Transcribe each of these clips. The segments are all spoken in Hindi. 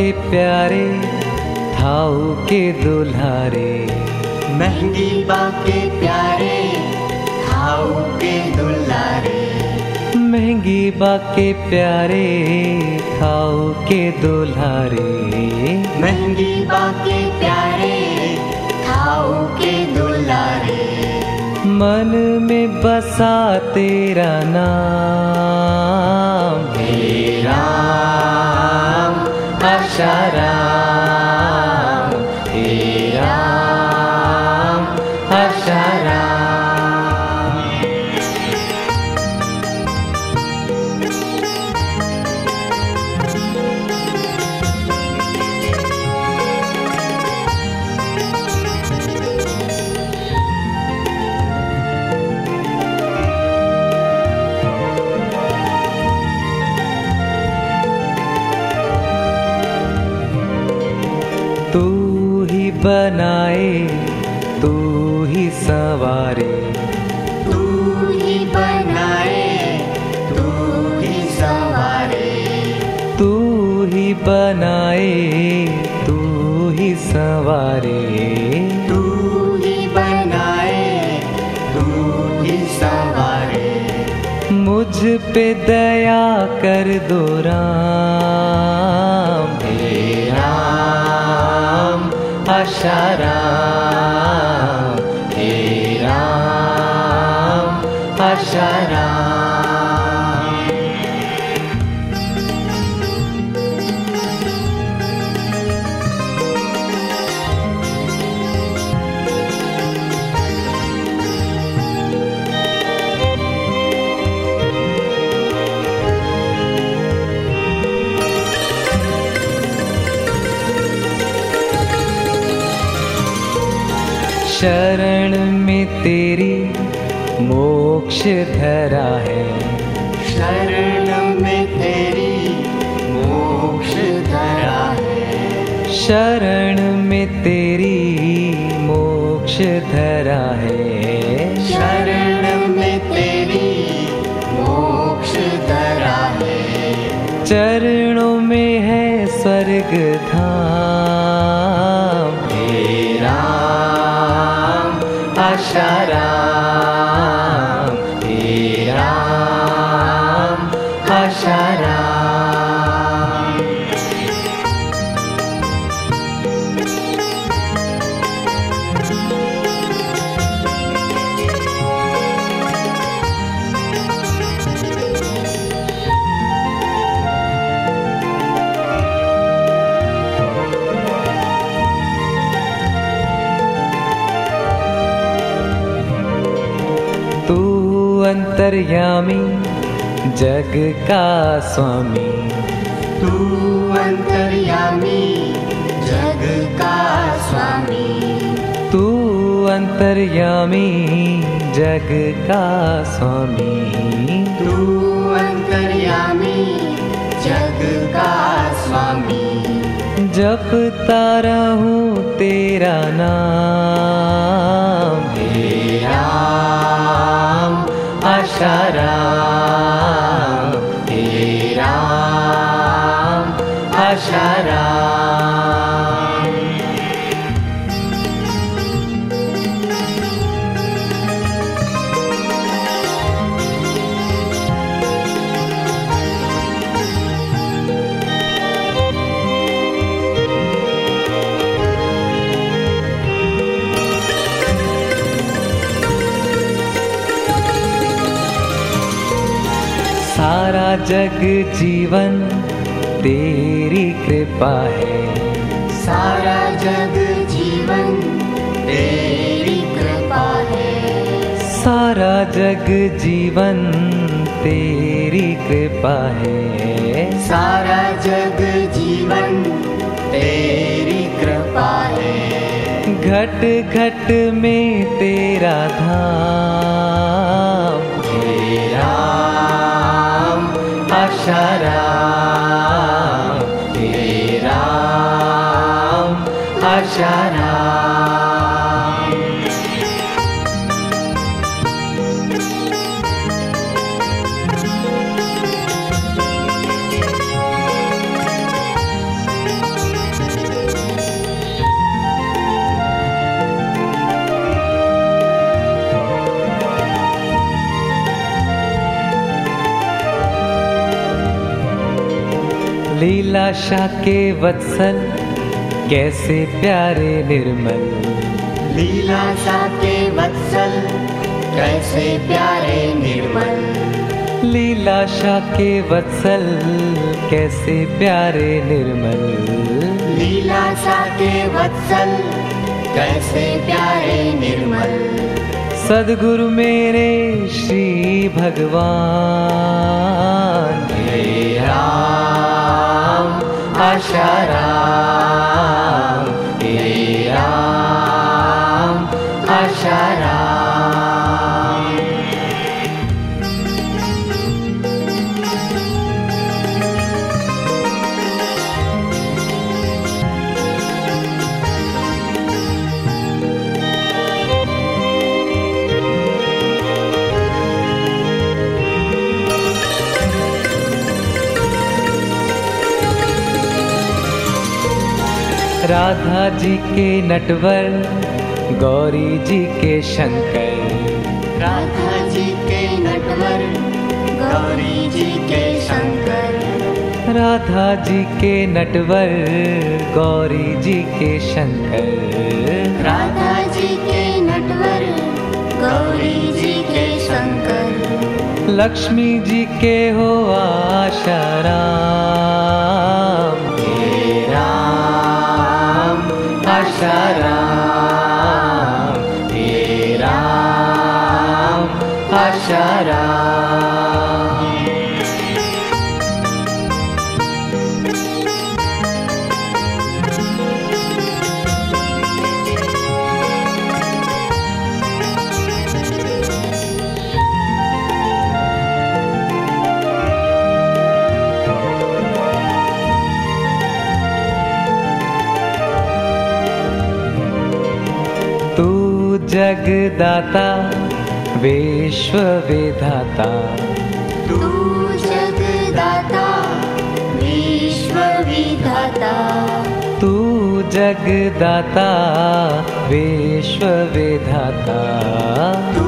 बाके प्यारे थाऊ के दुल्हारे। महँगी बाके प्यारे थाऊ के दुल्हारे। महँगी बाके प्यारे थाऊ के दुल्हारे। महँगी बाके प्यारे थाऊ के दुल्हारे। मन में बसा तेरा नाम। हे अर्षर बनाए तू ही सवारे। तू ही बनाए तू ही सवारे। तू ही बनाए तू ही सवारे। तू ही बनाए तू ही सवारे। मुझ पे दया कर दो राम। अशरा हेरा अशरा शरण में तेरी मोक्ष धरा है। शरण में तेरी मोक्ष धरा है। शरण में तेरी मोक्ष धरा है। अंतर्यामी जग का स्वामी। तू अंतर्यामी जग का स्वामी। तू अंतर्यामी जग का स्वामी। तू अंतर्यामी जग का स्वामी। जपता रहूं तेरा नाम। राम अशरा हेरा अशर। जग जीवन तेरी कृपा है। सारा जग जीवन तेरी कृपा है। सारा जग जीवन तेरी कृपा है। सारा जग जीवन तेरी कृपा है। घट घट में तेरा धाम। राम मेरा अशरा लीलाशा के वत्सल कैसे प्यारे निर्मल। लीलाशा के वत्सल कैसे प्यारे निर्मल। लीलाशा के वत्सल कैसे प्यारे निर्मल। लीलाशा के वत्सल कैसे प्यारे निर्मल। सदगुरु मेरे श्री भगवान। अशरा अशरा राधा जी के नटवर गौरी जी के शंकर। राधा जी के नटवर गौरी जी के शंकर। राधा जी के नटवर गौरी जी के शंकर। राधा जी के नटवर गौरी जी के शंकर। लक्ष्मी जी के हो आशाराम आशा राम जगदाता विश्व विधाता तू जगदाता विश्व विधाता तू जगदाता विश्व विधाता तू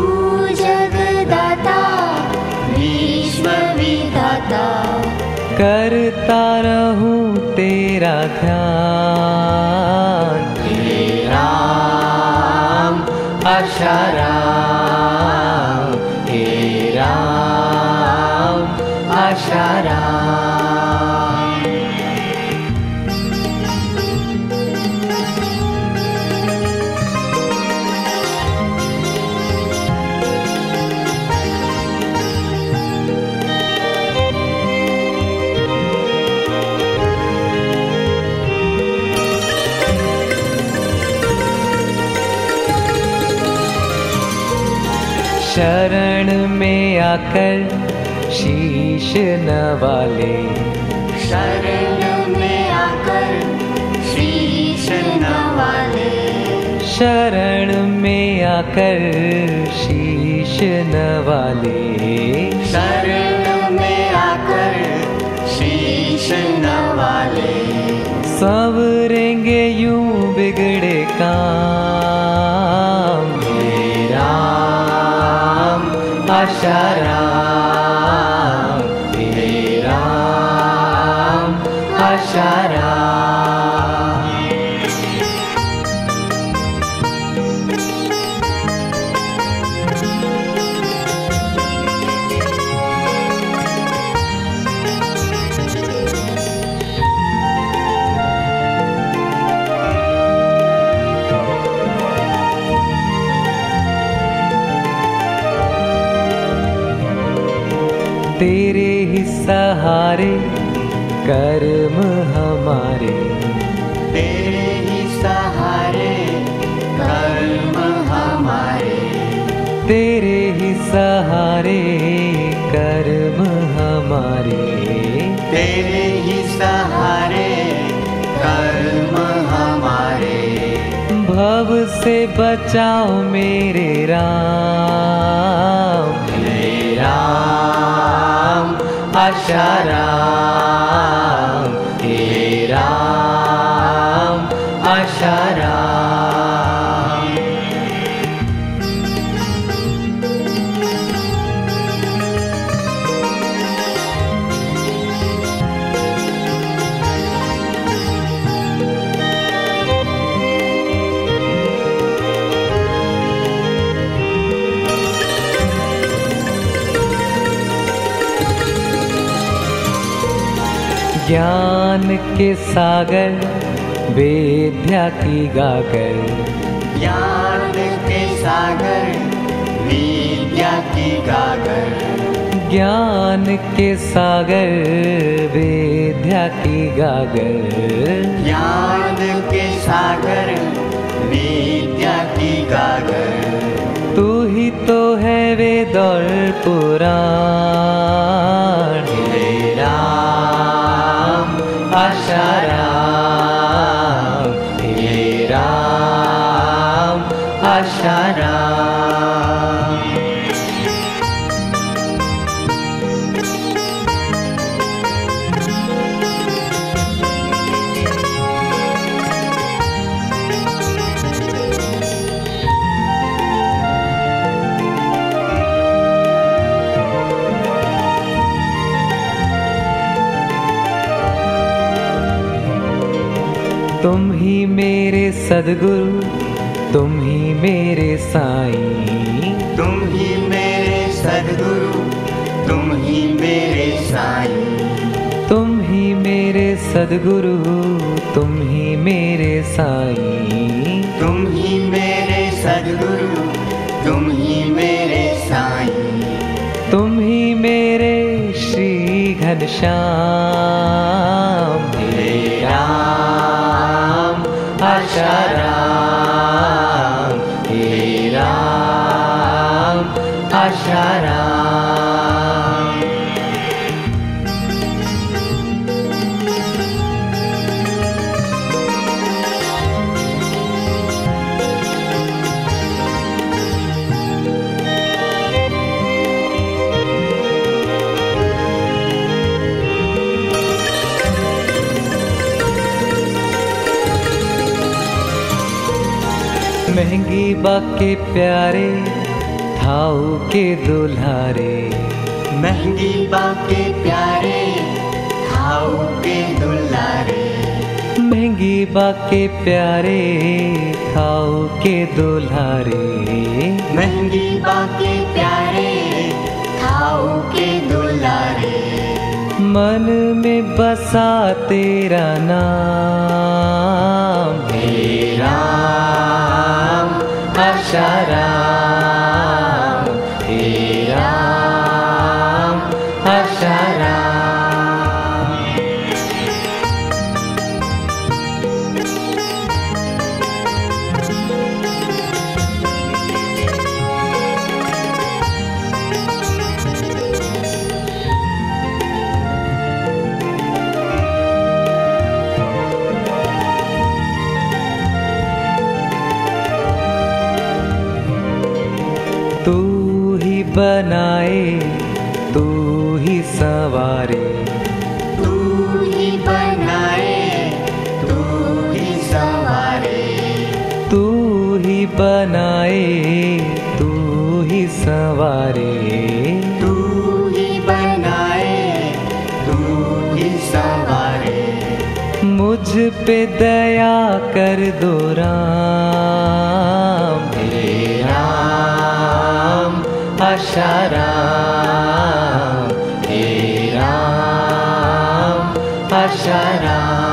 जगदाता विश्व विधाता करता रहूँ तेरा ध्यान। हे असरा आकर शीश नवाले। शरण में आकर शीश नवाले। शरण में आकर शीश नवाले। शरण में आकर शीश नवाले। संवरेंगे यूँ बिगड़े काम। आशा हमारे तेरे ही सहारे कर्म हमारे। तेरे ही सहारे कर्म हमारे। तेरे ही सहारे कर्म हमारे। भव से बचाओ मेरे राम। हे राम आशा राम। ज्ञान के सागर वेद्या की गागर। ज्ञान के सागर विद्या की गागर। ज्ञान के सागर वेद्या की गागर। ज्ञान के सागर विद्या की गागर। तू ही तो है वेद और पुराण। हे राम आशाराम हे राम अशरा तुम ही मेरे सदगुरु तुम ही मेरे साईं। तुम ही मेरे सदगुरु तुम ही मेरे साईं। तुम ही मेरे सदगुरु तुम ही मेरे साईं। तुम ही मेरे सदगुरु तुम ही मेरे साईं। तुम ही मेरे श्री घनश्याम। हे राम। अक्षरा बाके प्यारे थाऊ के दुल्हारे। महँगी बाके प्यारे खाऊ के दुलारे महँगी बाके प्यारे थाऊ के दुल्हारे। महँगी बाके प्यारे खाऊ के दुलारे मन में बसा तेरा नाम। राम आशा राम हे राम आशा बनाए तू ही सवारे। तू ही बनाए तू ही सवारे। मुझ पे दया कर दो राम। हे राम आशा राम। हे राम आशा राम।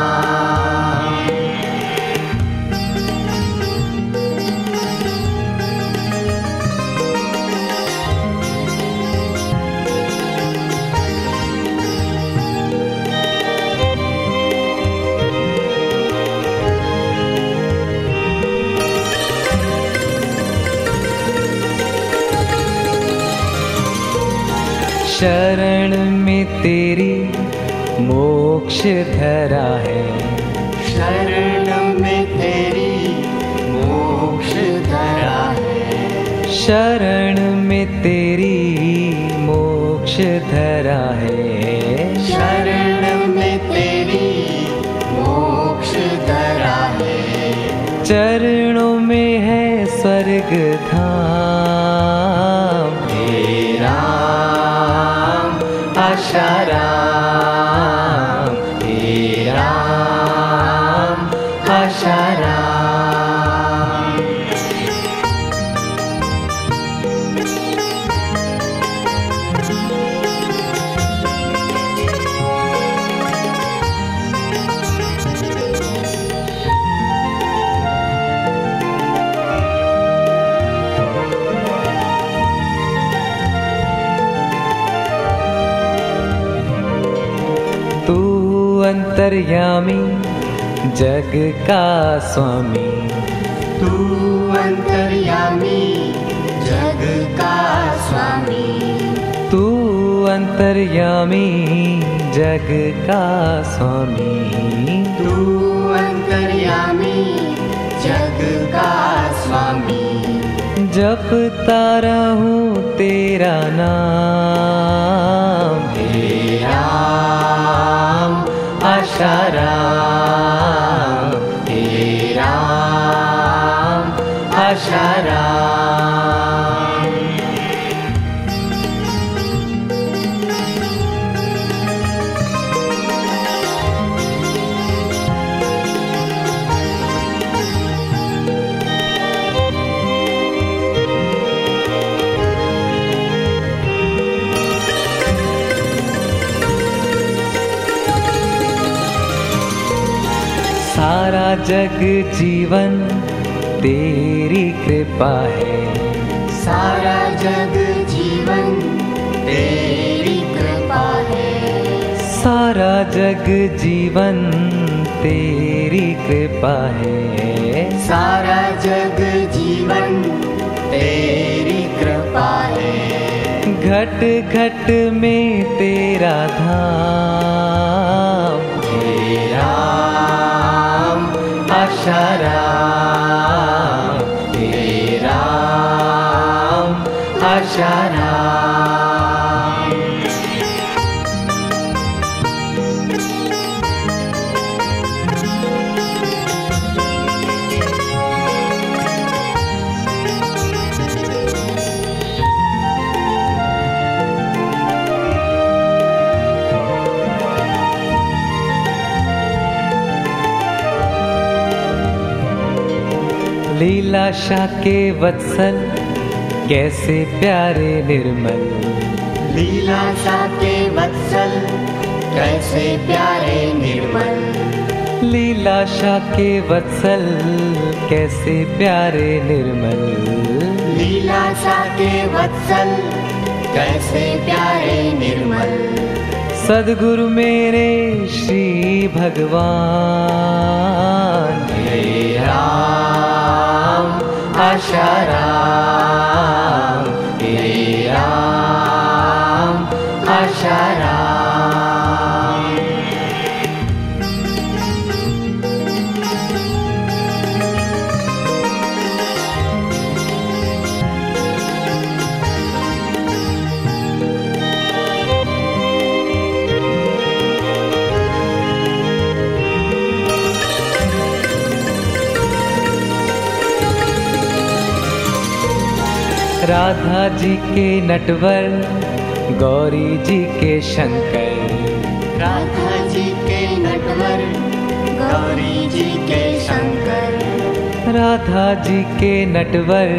शरण में तेरी मोक्ष धरा है। शरण में तेरी मोक्ष धरा है। शरण में तेरी मोक्ष धरा है। शरण में तेरी मोक्ष धरा है। चरणों में है स्वर्ग धाम। जग का स्वामी? तू अंतर्यामी जग का स्वामी। तू अंतर्यामी जग का स्वामी। तू अंतर्यामी जग का स्वामी। जपता रहूं तेरा नाम। हे राम आशाराम जग जीवन तेरी कृपा है। सारा जग जीवन तेरी कृपा है। सारा जग जीवन तेरी कृपा है। सारा जग जीवन तेरी कृपा है। घट घट में तेरा धाम। रा अशर लीलाशा के वत्सल कैसे प्यारे निर्मल। लीला सा के वत्सल कैसे प्यारे निर्मल। लीलाशा के वत्सल कैसे प्यारे निर्मल। लीला सा के वत्सल कैसे प्यारे निर्मल। सदगुरु मेरे श्री भगवान अशरा अशरा राधा जी के नटवर गौरी जी के शंकर। राधा जी के नटवर गौरी जी के शंकर। राधा जी के नटवर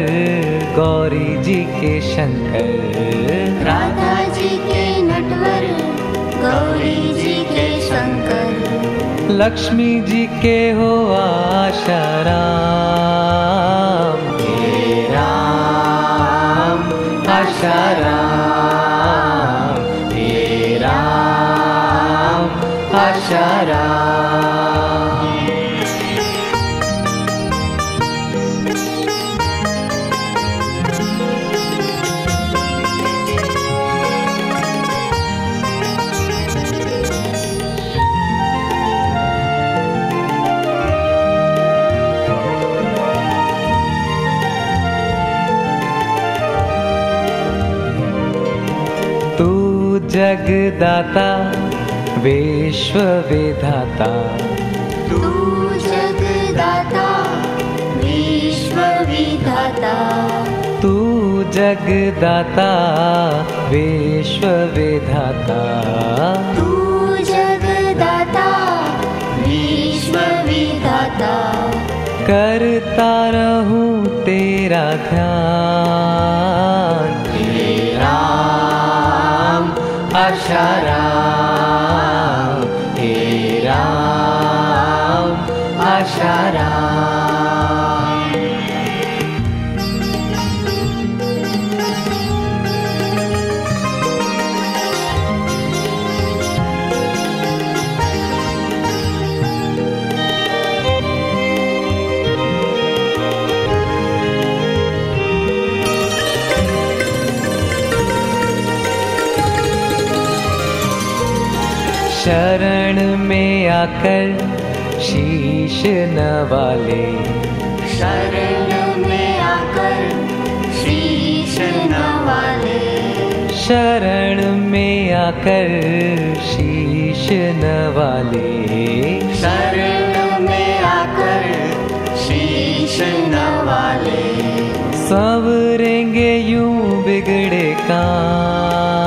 गौरी जी के शंकर। राधा जी के नटवर गौरी जी के शंकर। लक्ष्मी जी के हो आशाराम राम। अशराम हे राम अशर जगदाता विश्व विधाता तू जगदाता विश्व विधाता तू जगदाता विश्व विधाता तू जगदाता विश्व विधाता करता रहूँ तेरा ध्यान। हे अशरा हे राम अशरा आकर शीश नवाले। शरण में आकर शीश नवाले। शरण में आकर शीश नवाले। शरण में आकर शीश नवाले। सवरेंगे यूँ बिगड़े काम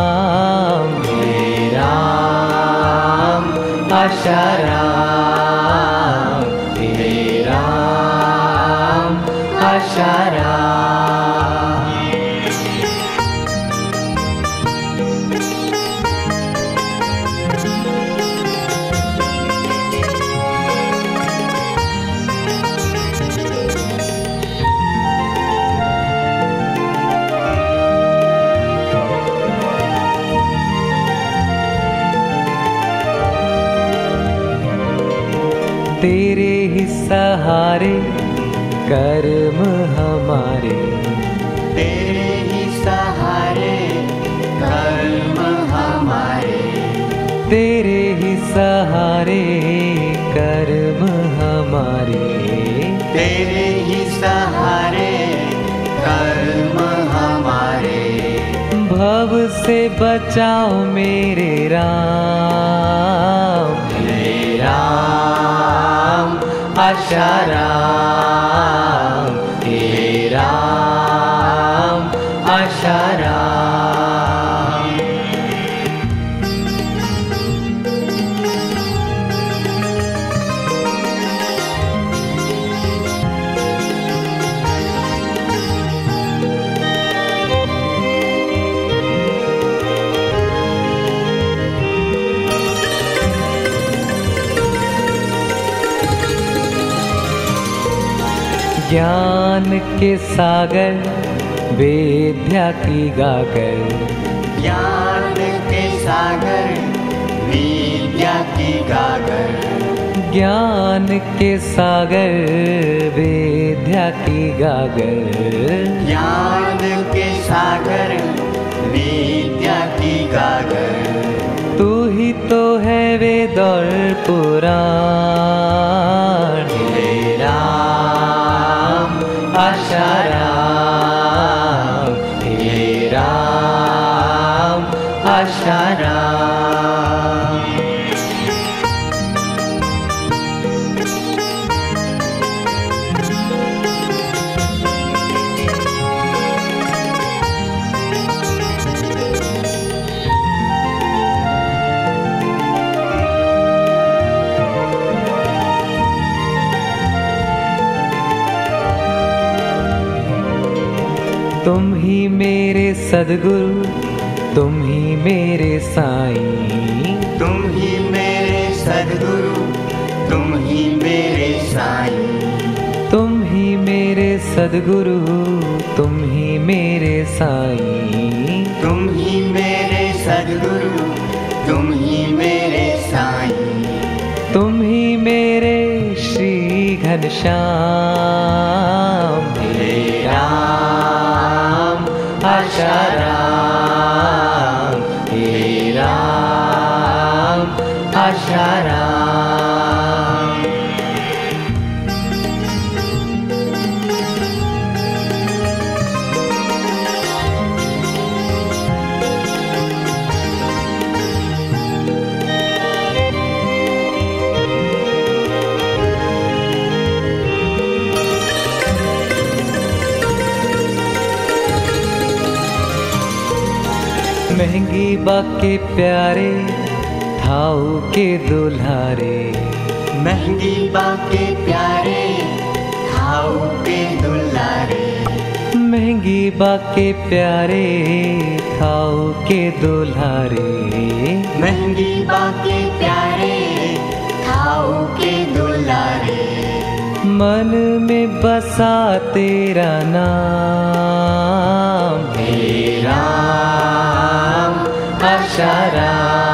शर राम शर कर्म हमारे। तेरे ही सहारे कर्म हमारे। तेरे ही सहारे कर्म हमारे। तेरे ही सहारे कर्म हमारे। भव से बचाओ मेरे राम। हे राम। असरा तेर असरा ज्ञान के सागर वेद्या की गागर। ज्ञान के सागर विद्या की गागर। ज्ञान के सागर वेद्या की गागर। ज्ञान के सागर विद्या की गागर। तू ही तो है वेद और पुराण। सदगुरु तुम ही मेरे साईं। तुम ही मेरे सदगुरु तुम ही मेरे साईं। तुम ही मेरे सदगुरु तुम ही मेरे साईं। तुम ही मेरे सदगुरु तुम ही मेरे साईं। तुम ही मेरे श्री घनश्याम हे राम आशा बाके प्यारे थाऊ के दुल्हारे। महँगी बाके प्यारे खाऊ के दुलारे महँगी बाके प्यारे थाऊ के दुल्हारे। महँगी बाके प्यारे खाऊ के दुलारे मन में बसा तेरा नाम। हे हर्षरा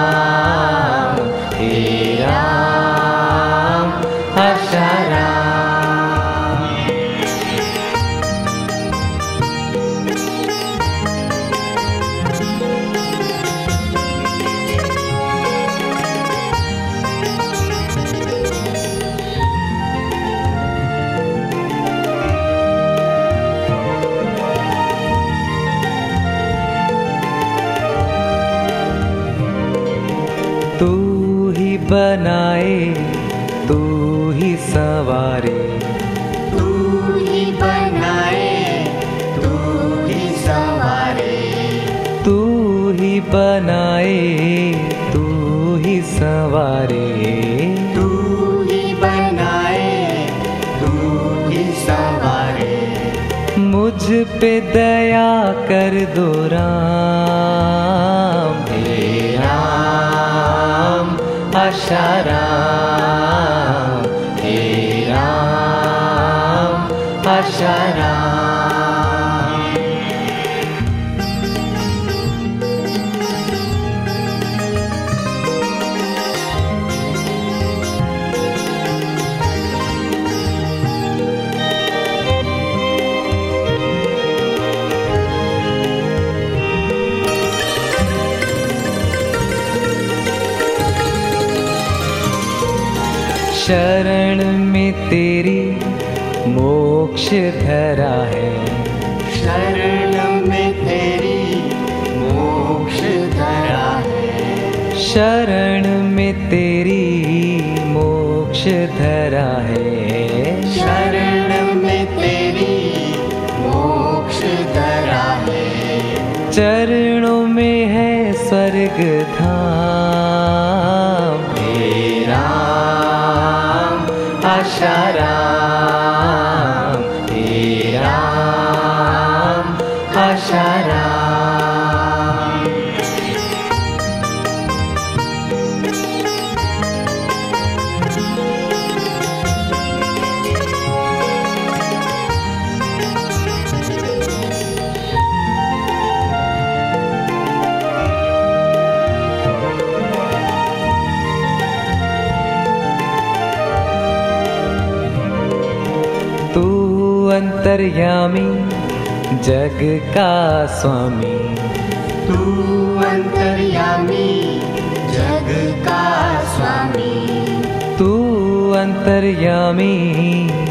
शरण में तेरी मोक्ष धरा है। शरण में तेरी मोक्ष धरा है। शरण में तेरी मोक्ष धरा है। शरण में तेरी मोक्ष धरा है। चरणों में है स्वर्ग धाम। अंतर्यामी जग का स्वामी। तू अंतर्यामी जग का स्वामी। तू अंतर्यामी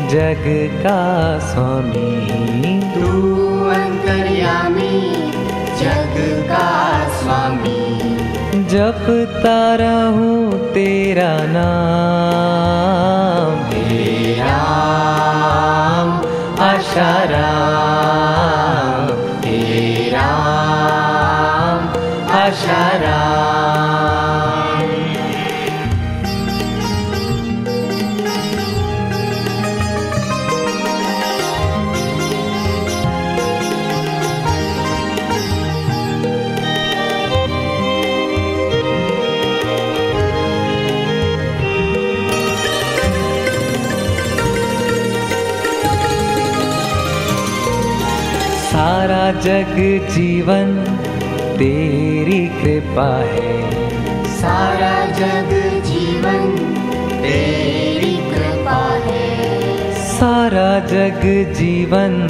जग का स्वामी। तू अंतर्यामी जग का स्वामी। जपता रहूं तेरा नाम विचारा जग जीवन तेरी कृपा है। सारा जग जीवन तेरी कृपा है। सारा जग जीवन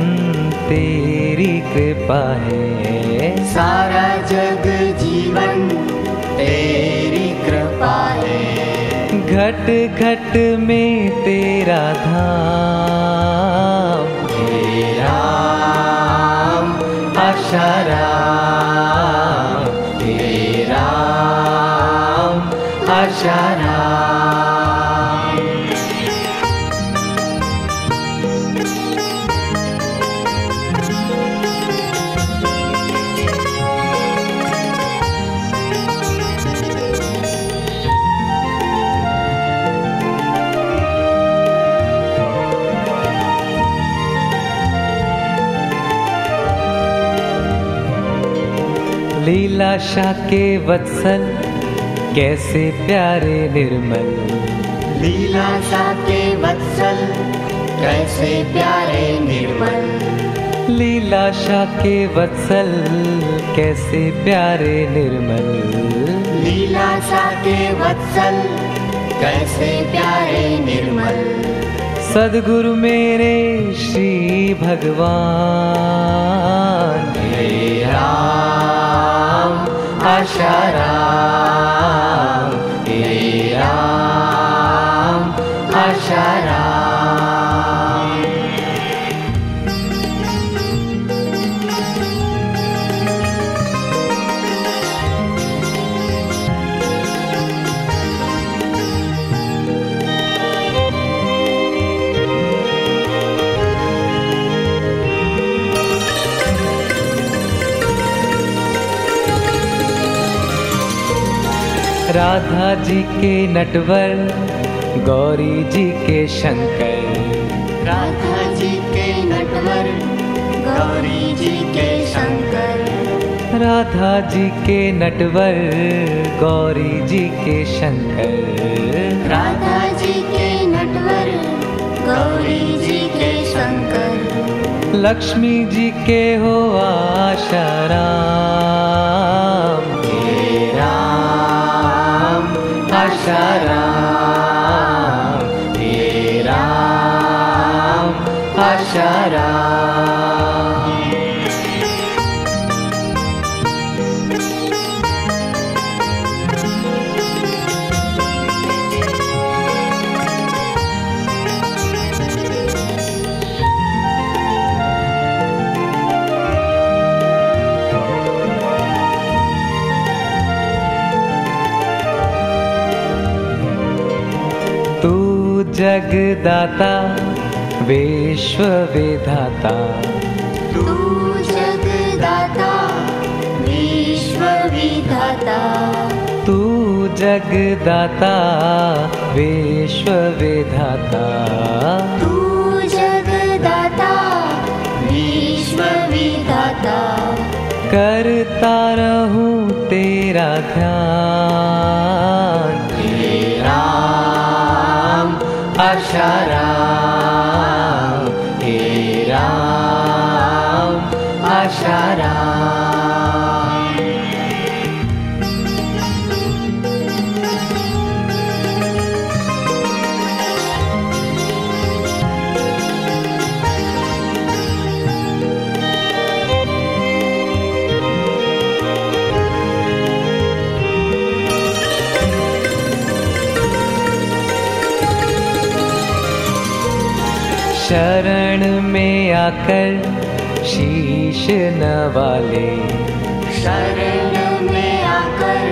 तेरी कृपा है। सारा जग जीवन तेरी कृपा है। घट घट में तेरा धाम। राम शरणतिरा अशर। लीलाशा के वत्सल कैसे प्यारे निर्मल। लीला सा के वत्सल कैसे प्यारे निर्मल। लीलाशा के वत्सल कैसे प्यारे निर्मल। लीला सा के वत्सल कैसे प्यारे निर्मल। सदगुरु मेरे श्री भगवान राम आशाराम राधा जी के नटवर गौरी जी के शंकर। राधा जी के नटवर गौरी जी के शंकर। राधा जी के नटवर गौरी जी के शंकर। राधा जी के नटवर गौरी जी के शंकर। लक्ष्मी जी के हो आशाराम हे Sitaram जगदाता विश्व विधाता तू जगदाता विश्व विधाता तू जगदाता विश्व विधाता तू जगदाता विश्व विधाता करता रहूँ तेरा ध्यान। Shara. आकर शीश नवाले शरण में आकर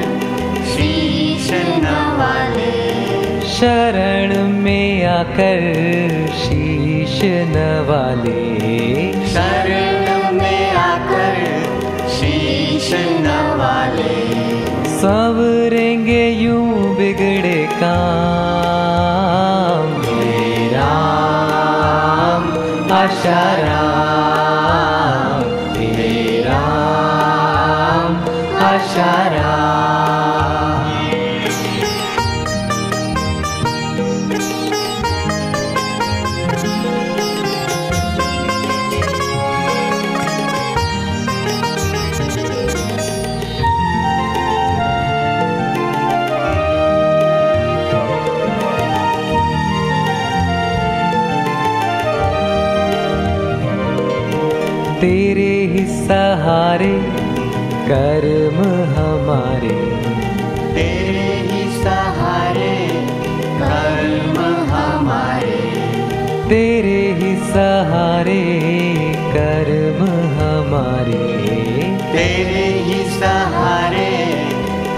शीश नवाले शरण में आकर शीश नवाले शरण में आकर शीश नवाले सवरेंगे यूँ बिगड़े काम शरा धेरा शरा सहारे कर्म हमारे। तेरे ही सहारे कर्म हमारे। तेरे ही सहारे कर्म हमारे। तेरे ही सहारे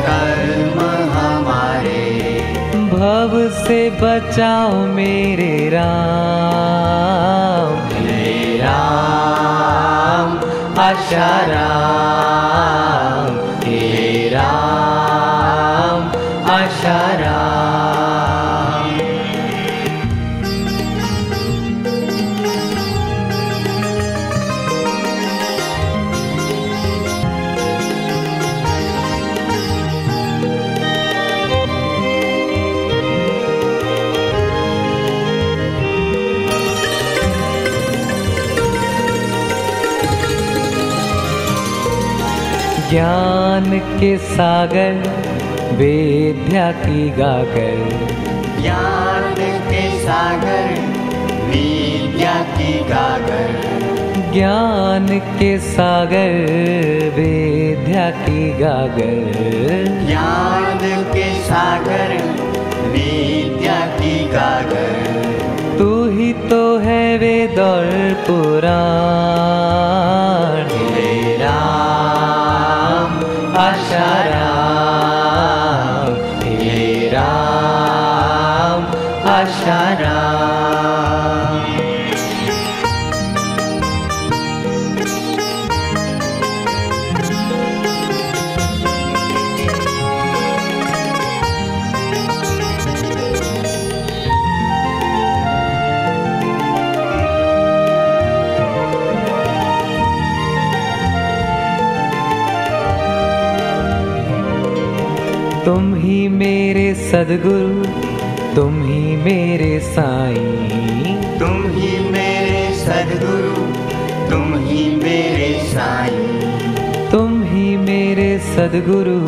कर्म हमारे। भव से बचाओ मेरे राम। हे राम। असरा असर ज्ञान के सागर वेद्या की गागर। ज्ञान के सागर विद्या की गागर। ज्ञान के सागर वेद्या की गागर। ज्ञान के सागर विद्या की गागर। तू ही तो है वेद और पुराण। আশারা तुम ही मेरे सदगुरु तुम ही मेरे साईं। तुम ही मेरे सदगुरु तुम ही मेरे साईं। तुम ही मेरे सदगुरु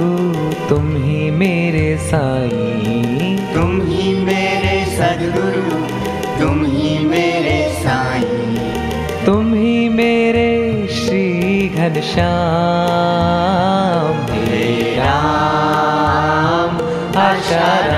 तुम ही मेरे साईं। तुम ही मेरे सदगुरु तुम ही मेरे साईं। तुम ही मेरे श्री घनश्याम। आशा